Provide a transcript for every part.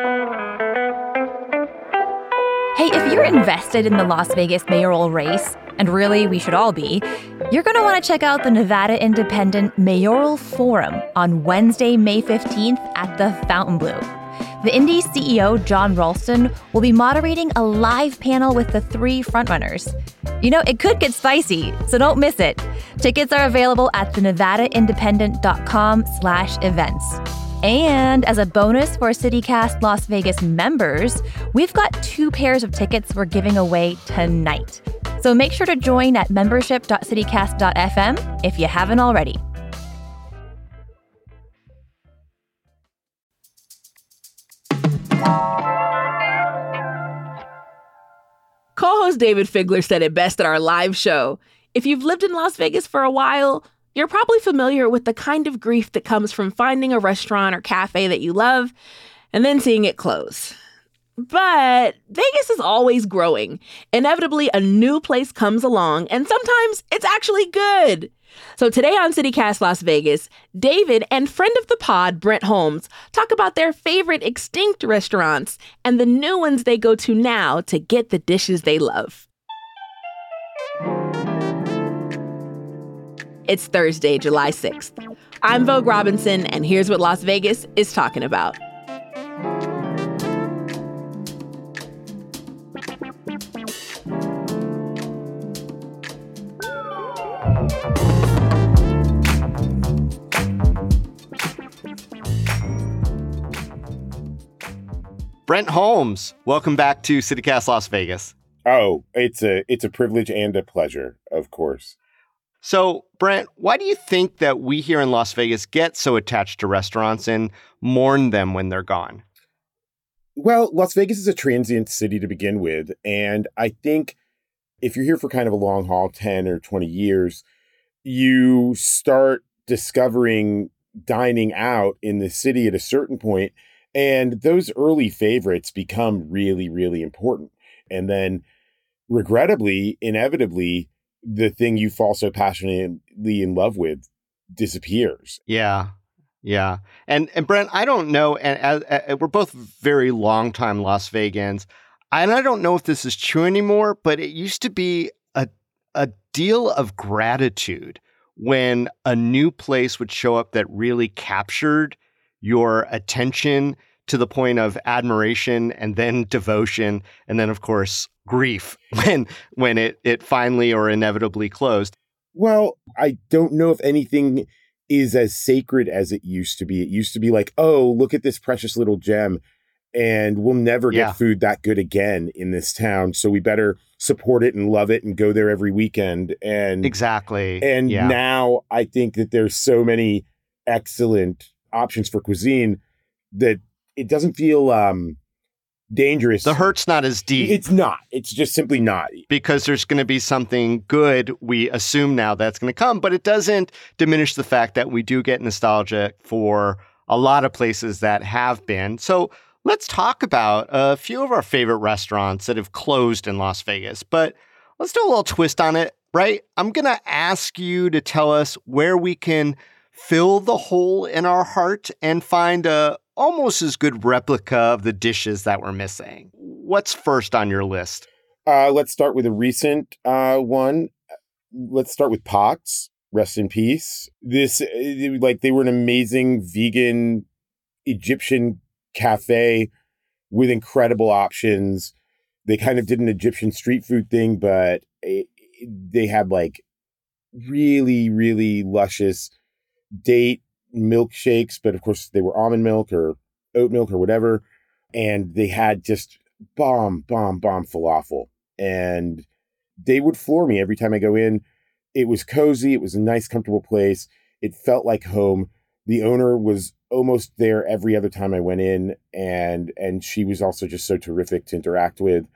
Hey, if you're invested in the Las Vegas mayoral race, and really we should all be, you're going to want to check out the Nevada Independent Mayoral Forum on Wednesday, May 15th at the Fontainebleau. The Indy CEO, Jon Ralston, will be moderating a live panel with the three frontrunners. You know, it could get spicy, so don't miss it. Tickets are available at thenevadaindependent.com slash events. And as a bonus for CityCast Las Vegas members, we've got two pairs of tickets we're giving away tonight. So make sure to join at membership.citycast.fm if you haven't already. Co host Dayvid Figler said it best at our live show. If you've lived in Las Vegas for a while, you're probably familiar with the kind of grief that comes from finding a restaurant or cafe that you love and then seeing it close. But Vegas is always growing. Inevitably, a new place comes along, and sometimes it's actually good. So today on CityCast Las Vegas, Dayvid and friend of the pod, Brent Holmes, talk about their favorite extinct restaurants and the new ones they go to now to get the dishes they love. It's Thursday, July 6th. I'm Vogue Robinson, and here's what Las Vegas is talking about. Brent Holmes, welcome back to CityCast Las Vegas. Oh, it's a it's a privilege and a pleasure, of course. So, Brent, why do you think that we here in Las Vegas get so attached to restaurants and mourn them when they're gone? Well, Las Vegas is a transient city to begin with, and I think if you're here for kind of a long haul, 10 or 20 years, you start discovering dining out in the city at a certain point and those early favorites become really, really important. And then, regrettably, inevitably, the thing you fall so passionately in love with disappears. Yeah. Yeah. And and Brent, I don't know and as, as, we're both very long-time Las Vegans. And I don't know if this is true anymore, but it used to be a a deal of gratitude when a new place would show up that really captured your attention to the point of admiration and then devotion and then of course grief when when it it finally or inevitably closed well i don't know if anything is as sacred as it used to be it used to be like oh look at this precious little gem and we'll never get yeah. food that good again in this town so we better support it and love it and go there every weekend and exactly and yeah. now i think that there's so many excellent options for cuisine that it doesn't feel um dangerous. The hurt's not as deep. It's not. It's just simply not. Because there's going to be something good we assume now that's going to come, but it doesn't diminish the fact that we do get nostalgia for a lot of places that have been. So let's talk about a few of our favorite restaurants that have closed in Las Vegas, but let's do a little twist on it, right? I'm going to ask you to tell us where we can fill the hole in our heart and find a almost as good replica of the dishes that we're missing. What's first on your list? Uh, let's start with a recent uh, one. Let's start with Pots. Rest in peace. This, uh, like, they were an amazing vegan Egyptian cafe with incredible options. They kind of did an Egyptian street food thing, but it, they had like really, really luscious date milkshakes, but of course they were almond milk or oat milk or whatever. And they had just bomb, bomb, bomb falafel. And they would floor me every time I go in. It was cozy. It was a nice, comfortable place. It felt like home. The owner was almost there every other time I went in, and and she was also just so terrific to interact with.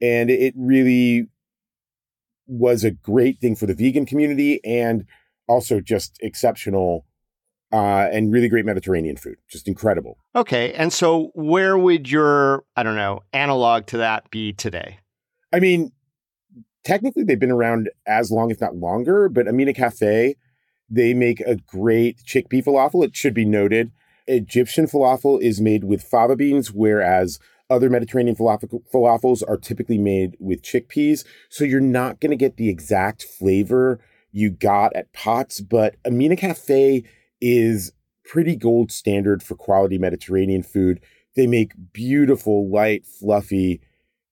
And it really was a great thing for the vegan community and also just exceptional uh, and really great Mediterranean food. Just incredible. Okay. And so, where would your, I don't know, analog to that be today? I mean, technically, they've been around as long, if not longer, but Amina Cafe, they make a great chickpea falafel. It should be noted. Egyptian falafel is made with fava beans, whereas other Mediterranean falafel, falafels are typically made with chickpeas. So you're not going to get the exact flavor you got at Pots, but Amina Cafe is pretty gold standard for quality Mediterranean food. They make beautiful, light, fluffy,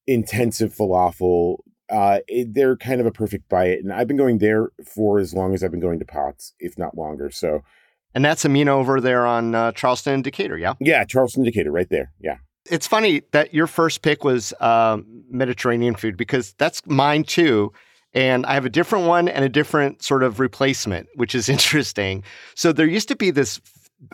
intensive falafel. Uh, it, they're kind of a perfect bite, and I've been going there for as long as I've been going to Pots, if not longer. So, and that's Amina over there on uh, Charleston and Decatur, yeah. Yeah, Charleston Decatur, right there. Yeah. It's funny that your first pick was um, Mediterranean food because that's mine too. And I have a different one and a different sort of replacement, which is interesting. So there used to be this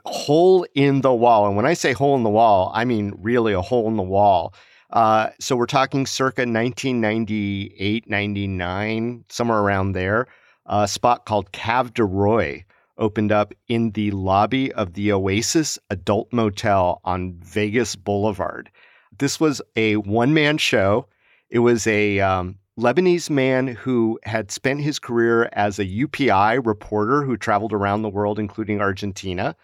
hole in the wall. And when I say hole in the wall, I mean really a hole in the wall. Uh, so we're talking circa 1998, 99, somewhere around there. A spot called Cave de Roy opened up in the lobby of the Oasis Adult Motel on Vegas Boulevard. This was a one man show. It was a um, Lebanese man who had spent his career as a UPI reporter who traveled around the world, including Argentina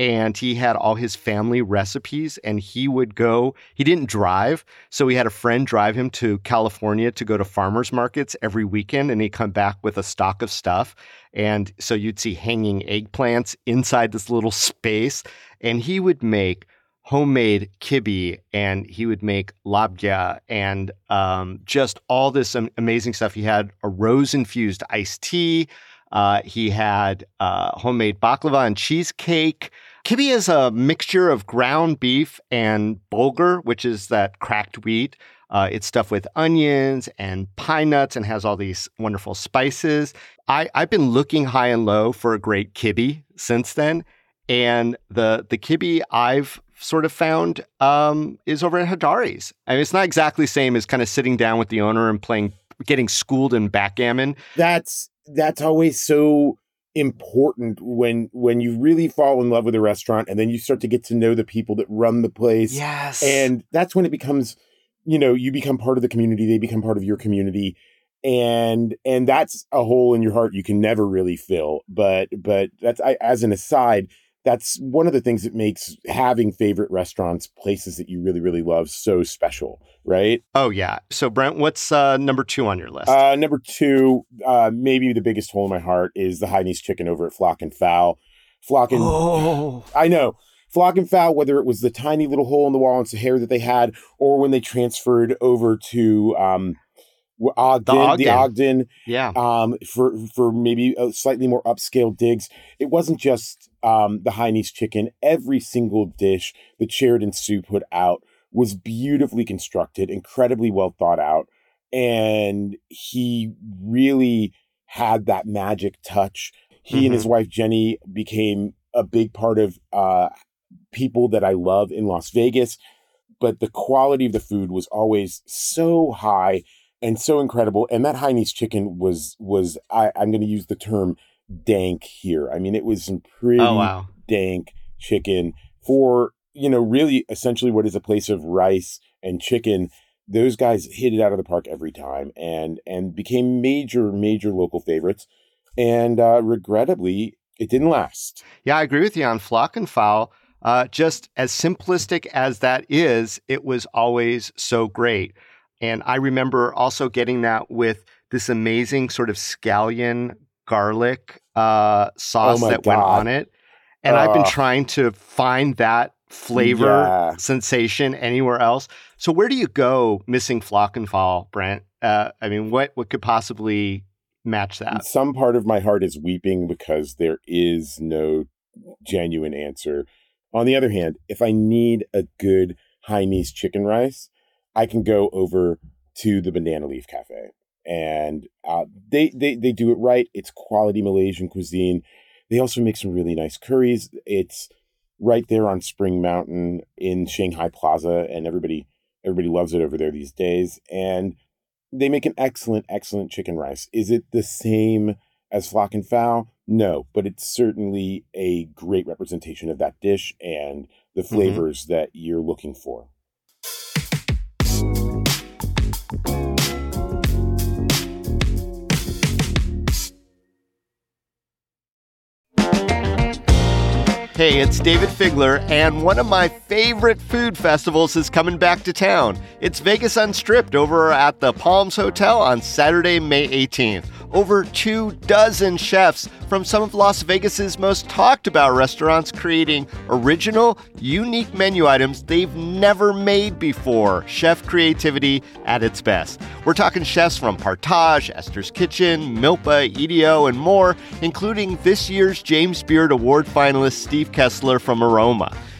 and he had all his family recipes and he would go he didn't drive so he had a friend drive him to california to go to farmers markets every weekend and he'd come back with a stock of stuff. And so you'd see hanging eggplants inside this little space and he would make homemade kibbeh and he would make labja and um, just all this amazing stuff he had a rose infused iced tea uh, he had uh, homemade baklava and cheesecake Kibbeh is a mixture of ground beef and bulgur, which is that cracked wheat. Uh, it's stuffed with onions and pine nuts and has all these wonderful spices. I, I've been looking high and low for a great kibbeh since then. And the the kibbeh I've sort of found um, is over at Hadari's. I mean, it's not exactly the same as kind of sitting down with the owner and playing, getting schooled in backgammon. That's that's always so important when when you really fall in love with a restaurant and then you start to get to know the people that run the place. Yes. And that's when it becomes, you know, you become part of the community, they become part of your community. And and that's a hole in your heart you can never really fill. But but that's I, as an aside, that's one of the things that makes having favorite restaurants, places that you really, really love, so special, right? Oh, yeah. So, Brent, what's uh, number two on your list? Uh, number two, uh, maybe the biggest hole in my heart is the Hainanese chicken over at Flock and Fowl. Flock and oh. I know. Flock and Fowl, whether it was the tiny little hole in the wall in Sahara that they had, or when they transferred over to um, Ogden, the Ogden, the Ogden yeah, um, for for maybe a slightly more upscale digs. It wasn't just um, the Hainanese chicken. Every single dish that Sheridan Su put out was beautifully constructed, incredibly well thought out, and he really had that magic touch. He mm-hmm. and his mm-hmm. wife Jenny became a big part of uh, people that I love in Las Vegas. But the quality of the food was always so high and so incredible. And that Hainanese chicken was was I, I'm going to use the term dank here. I mean, it was some pretty oh, wow. dank chicken for you know really essentially what is a place of rice and chicken. Those guys hit it out of the park every time, and and became major major local favorites. And uh, regrettably, it didn't last. Yeah, I agree with you on Flock and Fowl. Uh, just as simplistic as that is, it was always so great. And I remember also getting that with this amazing sort of scallion garlic uh, sauce oh that God. went on it. And uh, I've been trying to find that flavor yeah. sensation anywhere else. So where do you go missing Flock and Fowl, Brent? Uh, I mean, what what could possibly match that? Some part of my heart is weeping because there is no genuine answer. On the other hand, if I need a good Hainanese chicken rice, I can go over to the Banana Leaf Cafe, and uh, they they they do it right. It's quality Malaysian cuisine. They also make some really nice curries. It's right there on Spring Mountain in Shanghai Plaza, and everybody everybody loves it over there these days. And they make an excellent, excellent chicken rice. Is it the same as Flock and Fowl? No, but it's certainly a great representation of that dish and the mm-hmm. flavors mm-hmm. that you're looking for. Hey, it's Dayvid Figler, and one of my favorite food festivals is coming back to town. It's Vegas Unstripped over at the Palms Hotel on Saturday, May 18th. Over two dozen chefs from some of Las Vegas's most talked about restaurants creating original, unique menu items they've never made before. Chef creativity at its best. We're talking chefs from Partage, Esther's Kitchen, Milpa, EDO, and more, including this year's James Beard Award finalist Steve Kessler from Aroma.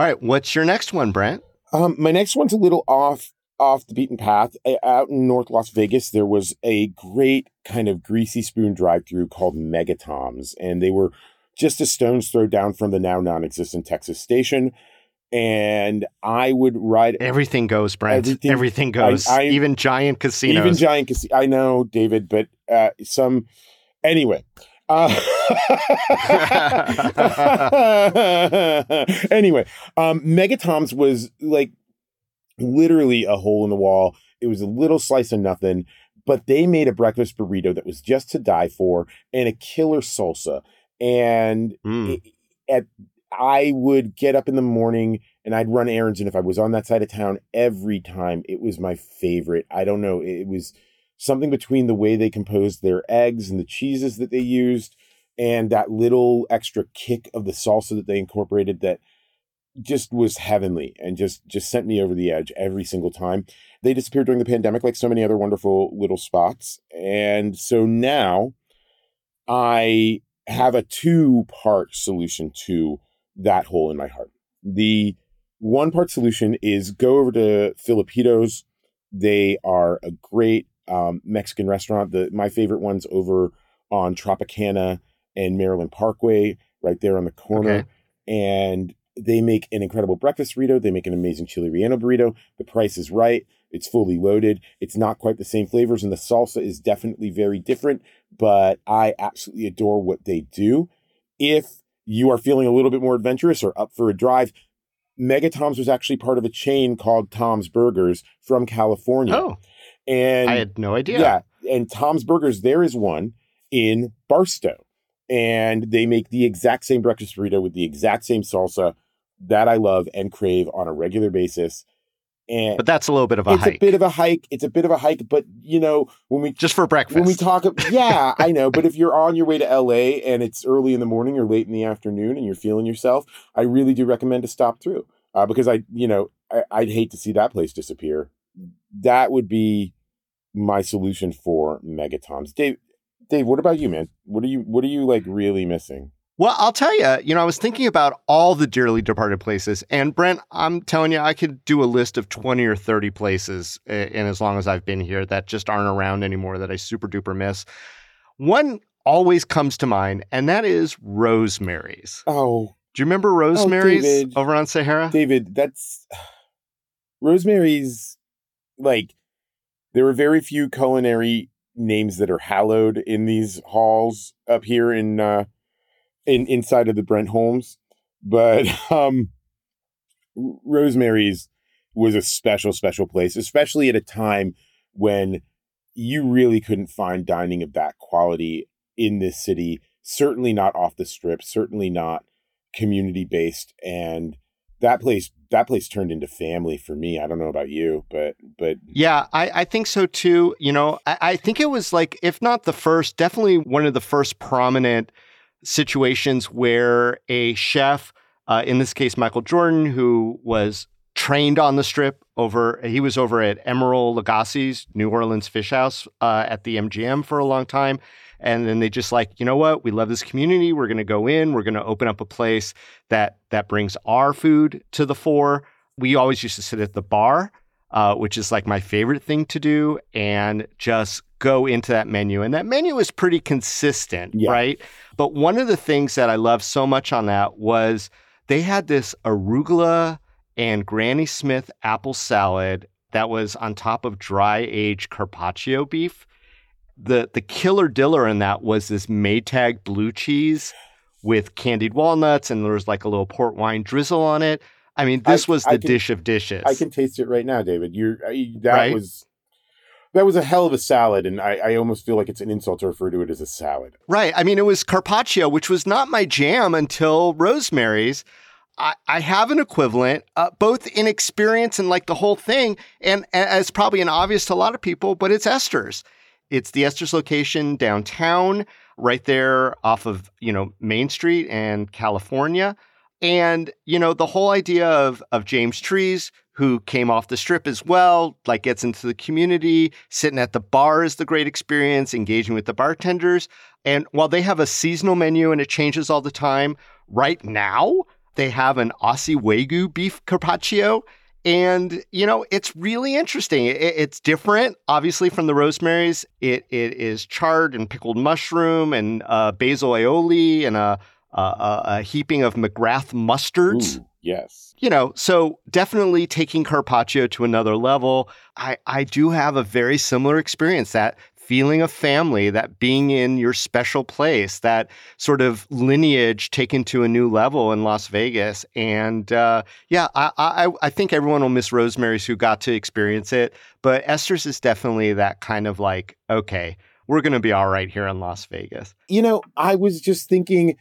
All right, what's your next one, Brent? Um, my next one's a little off off the beaten path. Out in North Las Vegas, there was a great kind of greasy spoon drive through called Megatoms, and they were just a stone's throw down from the now non-existent Texas station. And I would ride. Everything goes, Brent. Everything, everything goes. I, I, even giant casinos. Even giant casinos. I know, Dayvid, but uh, some. Anyway, uh, anyway, um, Megatoms was like literally a hole in the wall. It was a little slice of nothing, but they made a breakfast burrito that was just to die for and a killer salsa. And mm. it, at I would get up in the morning and I'd run errands. And if I was on that side of town every time, it was my favorite. I don't know. It was something between the way they composed their eggs and the cheeses that they used and that little extra kick of the salsa that they incorporated that just was heavenly and just just sent me over the edge every single time. They disappeared during the pandemic like so many other wonderful little spots. And so now i have a two part solution to that hole in my heart. The one part solution is go over to Filibertos they are a great um, Mexican restaurant. The my favorite one's over on Tropicana and Maryland Parkway, right there on the corner. Okay. And they make an incredible breakfast burrito. They make an amazing chili relleno burrito. The price is right. It's fully loaded. It's not quite the same flavors, and the salsa is definitely very different. But I absolutely adore what they do. If you are feeling a little bit more adventurous or up for a drive, Megatoms was actually part of a chain called Tom's Burgers from California. Oh. And I had no idea. Yeah. And Tom's Burgers, there is one in Barstow. And they make the exact same breakfast burrito with the exact same salsa that I love and crave on a regular basis. And but that's a little bit of a it's hike. a bit of a hike. It's a bit of a hike, but you know, when we just for breakfast. When we talk yeah, I know. But if you're on your way to LA and it's early in the morning or late in the afternoon and you're feeling yourself, I really do recommend to stop through. Uh, because I, you know, I, I'd hate to see that place disappear. That would be my solution for megatoms. Dave, Dave, what about you, man? What are you what are you like really missing? Well, I'll tell you, you know, I was thinking about all the dearly departed places, and Brent, I'm telling you, I could do a list of 20 or 30 places in as long as I've been here that just aren't around anymore that I super duper miss. One always comes to mind, and that is Rosemary's. Oh. Do you remember oh, Rosemary's oh, over on Sahara? Dayvid, that's Rosemary's like there are very few culinary names that are hallowed in these halls up here in uh in inside of the Brent Holmes, but um Rosemary's was a special special place, especially at a time when you really couldn't find dining of that quality in this city, certainly not off the strip, certainly not community based and that place that place turned into family for me. I don't know about you, but but yeah, I, I think so too. You know, I, I think it was like if not the first, definitely one of the first prominent situations where a chef, uh, in this case Michael Jordan, who was trained on the strip over he was over at Emeril Lagasse's New Orleans Fish House uh, at the MGM for a long time and then they just like you know what we love this community we're going to go in we're going to open up a place that that brings our food to the fore we always used to sit at the bar uh, which is like my favorite thing to do, and just go into that menu. And that menu is pretty consistent, Yeah. right? But one of the things that I love so much on that was they had this arugula and Granny Smith apple salad that was on top of dry aged carpaccio beef. The the killer diller in that was this Maytag blue cheese with candied walnuts and there was like a little port wine drizzle on it. I mean, this I- was the can- dish of dishes. I can taste it right now, Dayvid. You're that Right? was that was a hell of a salad, and I, I almost feel like it's an insult to refer to it as a salad. Right. I mean, it was carpaccio, which was not my jam until Rosemary's. I, I have an equivalent, uh, both in experience and like the whole thing, and, and it's probably an obvious to a lot of people, but it's Esther's. It's the Esther's location downtown, right there off of you know Main Street and California, and you know the whole idea of of James Trees, who came off the strip as well, like gets into the community, sitting at the bar is the great experience, engaging with the bartenders. And while they have a seasonal menu and it changes all the time, right now they have an Aussie Wagyu beef carpaccio. And, you know, it's really interesting. It, it's different, obviously, from the Rosemary's. It, it is charred and pickled mushroom and uh, basil aioli and a, a, a, heaping of McGrath mustards Ooh, yes. you know, so definitely taking Carpaccio to another level. I, I do have a very similar experience that feeling of family, that being in your special place, that sort of lineage taken to a new level in Las Vegas. And uh, yeah, I, I, I think everyone will miss Rosemary's who got to experience it. But Esther's is definitely that kind of like, okay, we're going to be all right here in Las Vegas. You know, I was just thinking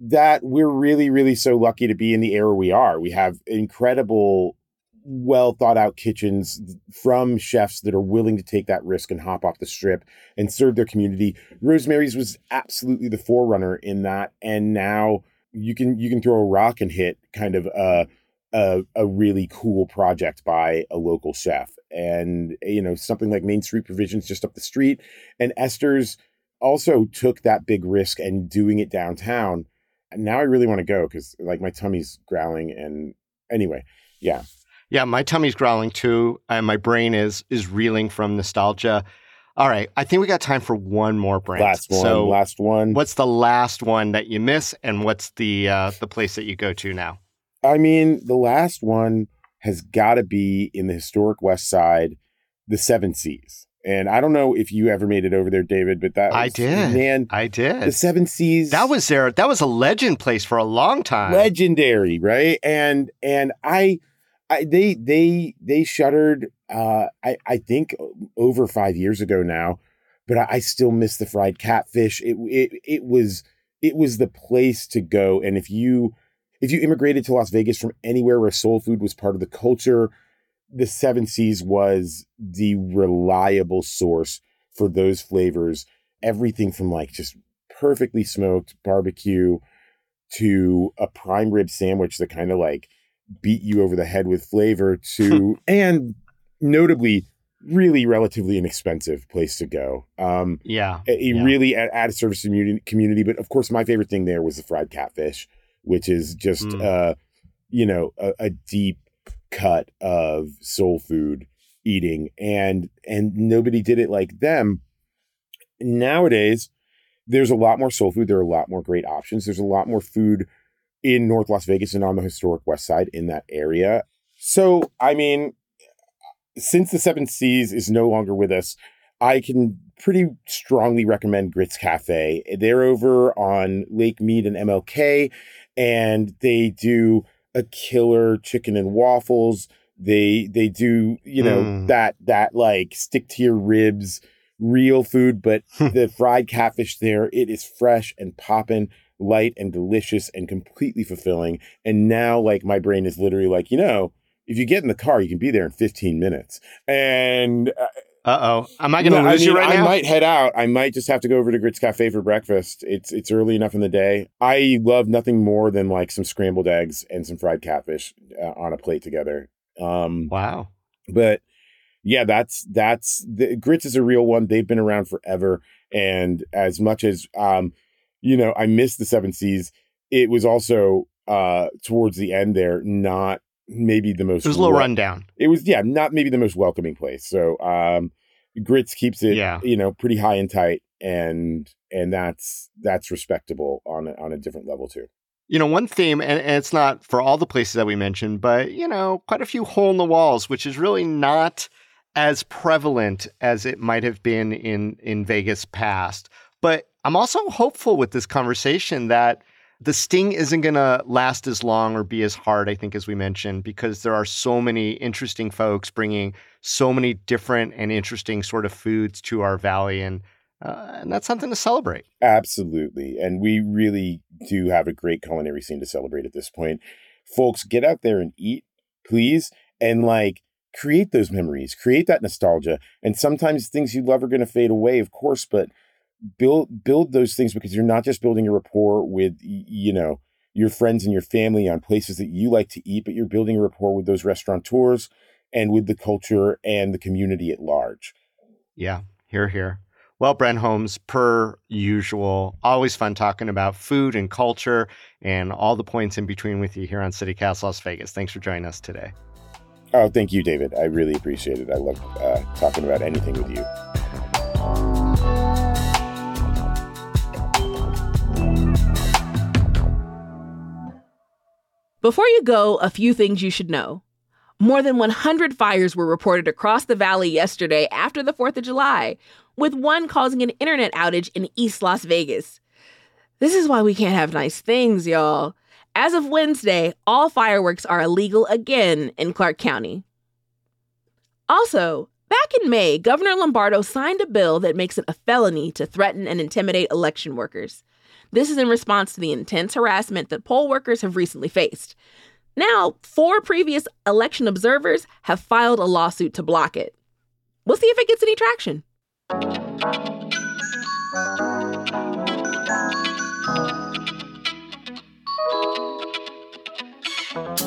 that we're really, really so lucky to be in the era we are. We have incredible, well thought out kitchens from chefs that are willing to take that risk and hop off the strip and serve their community. Rosemary's was absolutely the forerunner in that, and now you can you can throw a rock and hit kind of a a, a really cool project by a local chef, and you know something like Main Street Provisions just up the street, and Esther's also took that big risk and doing it downtown. And now I really want to go because like my tummy's growling, and anyway, yeah. Yeah, my tummy's growling too, and my brain is is reeling from nostalgia. All right, I think we got time for one more Brent. Last one, So, last one. what's the last one that you miss, and what's the uh, the place that you go to now? I mean, the last one has got to be in the historic West Side, the Seven Seas. And I don't know if you ever made it over there, Dayvid, but that I did. Man, I did. the Seven Seas that was there. That was a legend place for a long time. legendary, right? And and I, I they they they shuttered. Uh, I I think over five years ago now, but I, I still miss the fried catfish. It it it was it was the place to go. And if you if you immigrated to Las Vegas from anywhere where soul food was part of the culture, the Seven Seas was the reliable source for those flavors. Everything from like just perfectly smoked barbecue to a prime rib sandwich that kind of like beat you over the head with flavor to and notably really relatively inexpensive place to go. Um Yeah. a, a Yeah. really at, at a service community, community, but of course my favorite thing there was the fried catfish, which is just Mm. uh you know a, a deep cut of soul food eating and and nobody did it like them. Nowadays there's a lot more soul food. There are a lot more great options. There's a lot more food in North Las Vegas and on the historic West Side in that area. So, I mean, since the Seven Seas is no longer with us, I can pretty strongly recommend Grits Cafe. They're over on Lake Mead and MLK, and they do a killer chicken and waffles. They they do you know Mm. that that like stick to your ribs real food, but the fried catfish there it is fresh and poppin', light and delicious and completely fulfilling. And now like my brain is literally like you know if you get in the car you can be there in 15 minutes and uh, Uh oh. Am I going to no, lose I you mean, right I now? might head out. I might just have to go over to Grits Cafe for breakfast. It's it's early enough in the day. I love nothing more than like some scrambled eggs and some fried catfish uh, on a plate together. Um, Wow. but yeah, that's that's the Grits is a real one. They've been around forever, and as much as um, you know, I missed the Seven Seas. It was also uh towards the end there not maybe the most It was a little wel- rundown. It was yeah, not maybe the most welcoming place. So um Grits keeps it Yeah. you know pretty high and tight and and that's that's respectable on a, on a different level too. You know, one theme, and, and it's not for all the places that we mentioned, but, you know, quite a few hole in the walls, which is really not as prevalent as it might have been in, in Vegas past. But I'm also hopeful with this conversation that the sting isn't going to last as long or be as hard, I think, as we mentioned, because there are so many interesting folks bringing so many different and interesting sort of foods to our valley. And, uh, and that's something to celebrate. Absolutely. And we really do have a great culinary scene to celebrate at this point. Folks, get out there and eat, please. And like create those memories, create that nostalgia. And sometimes things you love are going to fade away, of course, but build build those things because you're not just building a rapport with you know your friends and your family on places that you like to eat, but you're building a rapport with those restaurateurs and with the culture and the community at large. Yeah, here, here. Well, Brent Holmes, per usual, always fun talking about food and culture and all the points in between with you here on CityCast Las Vegas. Thanks for joining us today. Oh, thank you, Dayvid. I really appreciate it. I love uh, talking about anything with you. Before you go, a few things you should know. More than 100 fires were reported across the valley yesterday after the 4th of July, with one causing an internet outage in East Las Vegas. This is why we can't have nice things, y'all. As of Wednesday, all fireworks are illegal again in Clark County. Also, back in May, Governor Lombardo signed a bill that makes it a felony to threaten and intimidate election workers. This is in response to the intense harassment that poll workers have recently faced. Now, four previous election observers have filed a lawsuit to block it. We'll see if it gets any traction.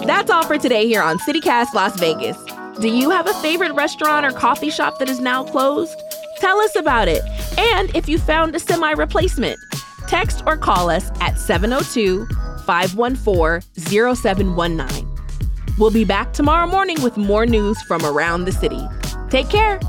That's all for today here on CityCast Las Vegas. Do you have a favorite restaurant or coffee shop that is now closed? Tell us about it. And if you found a semi replacement, text or call us at 702 514 0719. We'll be back tomorrow morning with more news from around the city. Take care.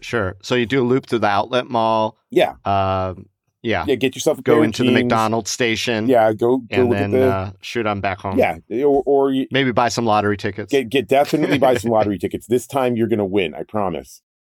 Sure. So you do a loop through the outlet mall. Yeah, Um, yeah. yeah. Get yourself a Go into the. McDonald's station. Yeah, go go And then the uh, shoot on back home. yeah, or, or you Maybe buy some lottery tickets. get get definitely buy some lottery tickets. This time you're gonna win. I promise.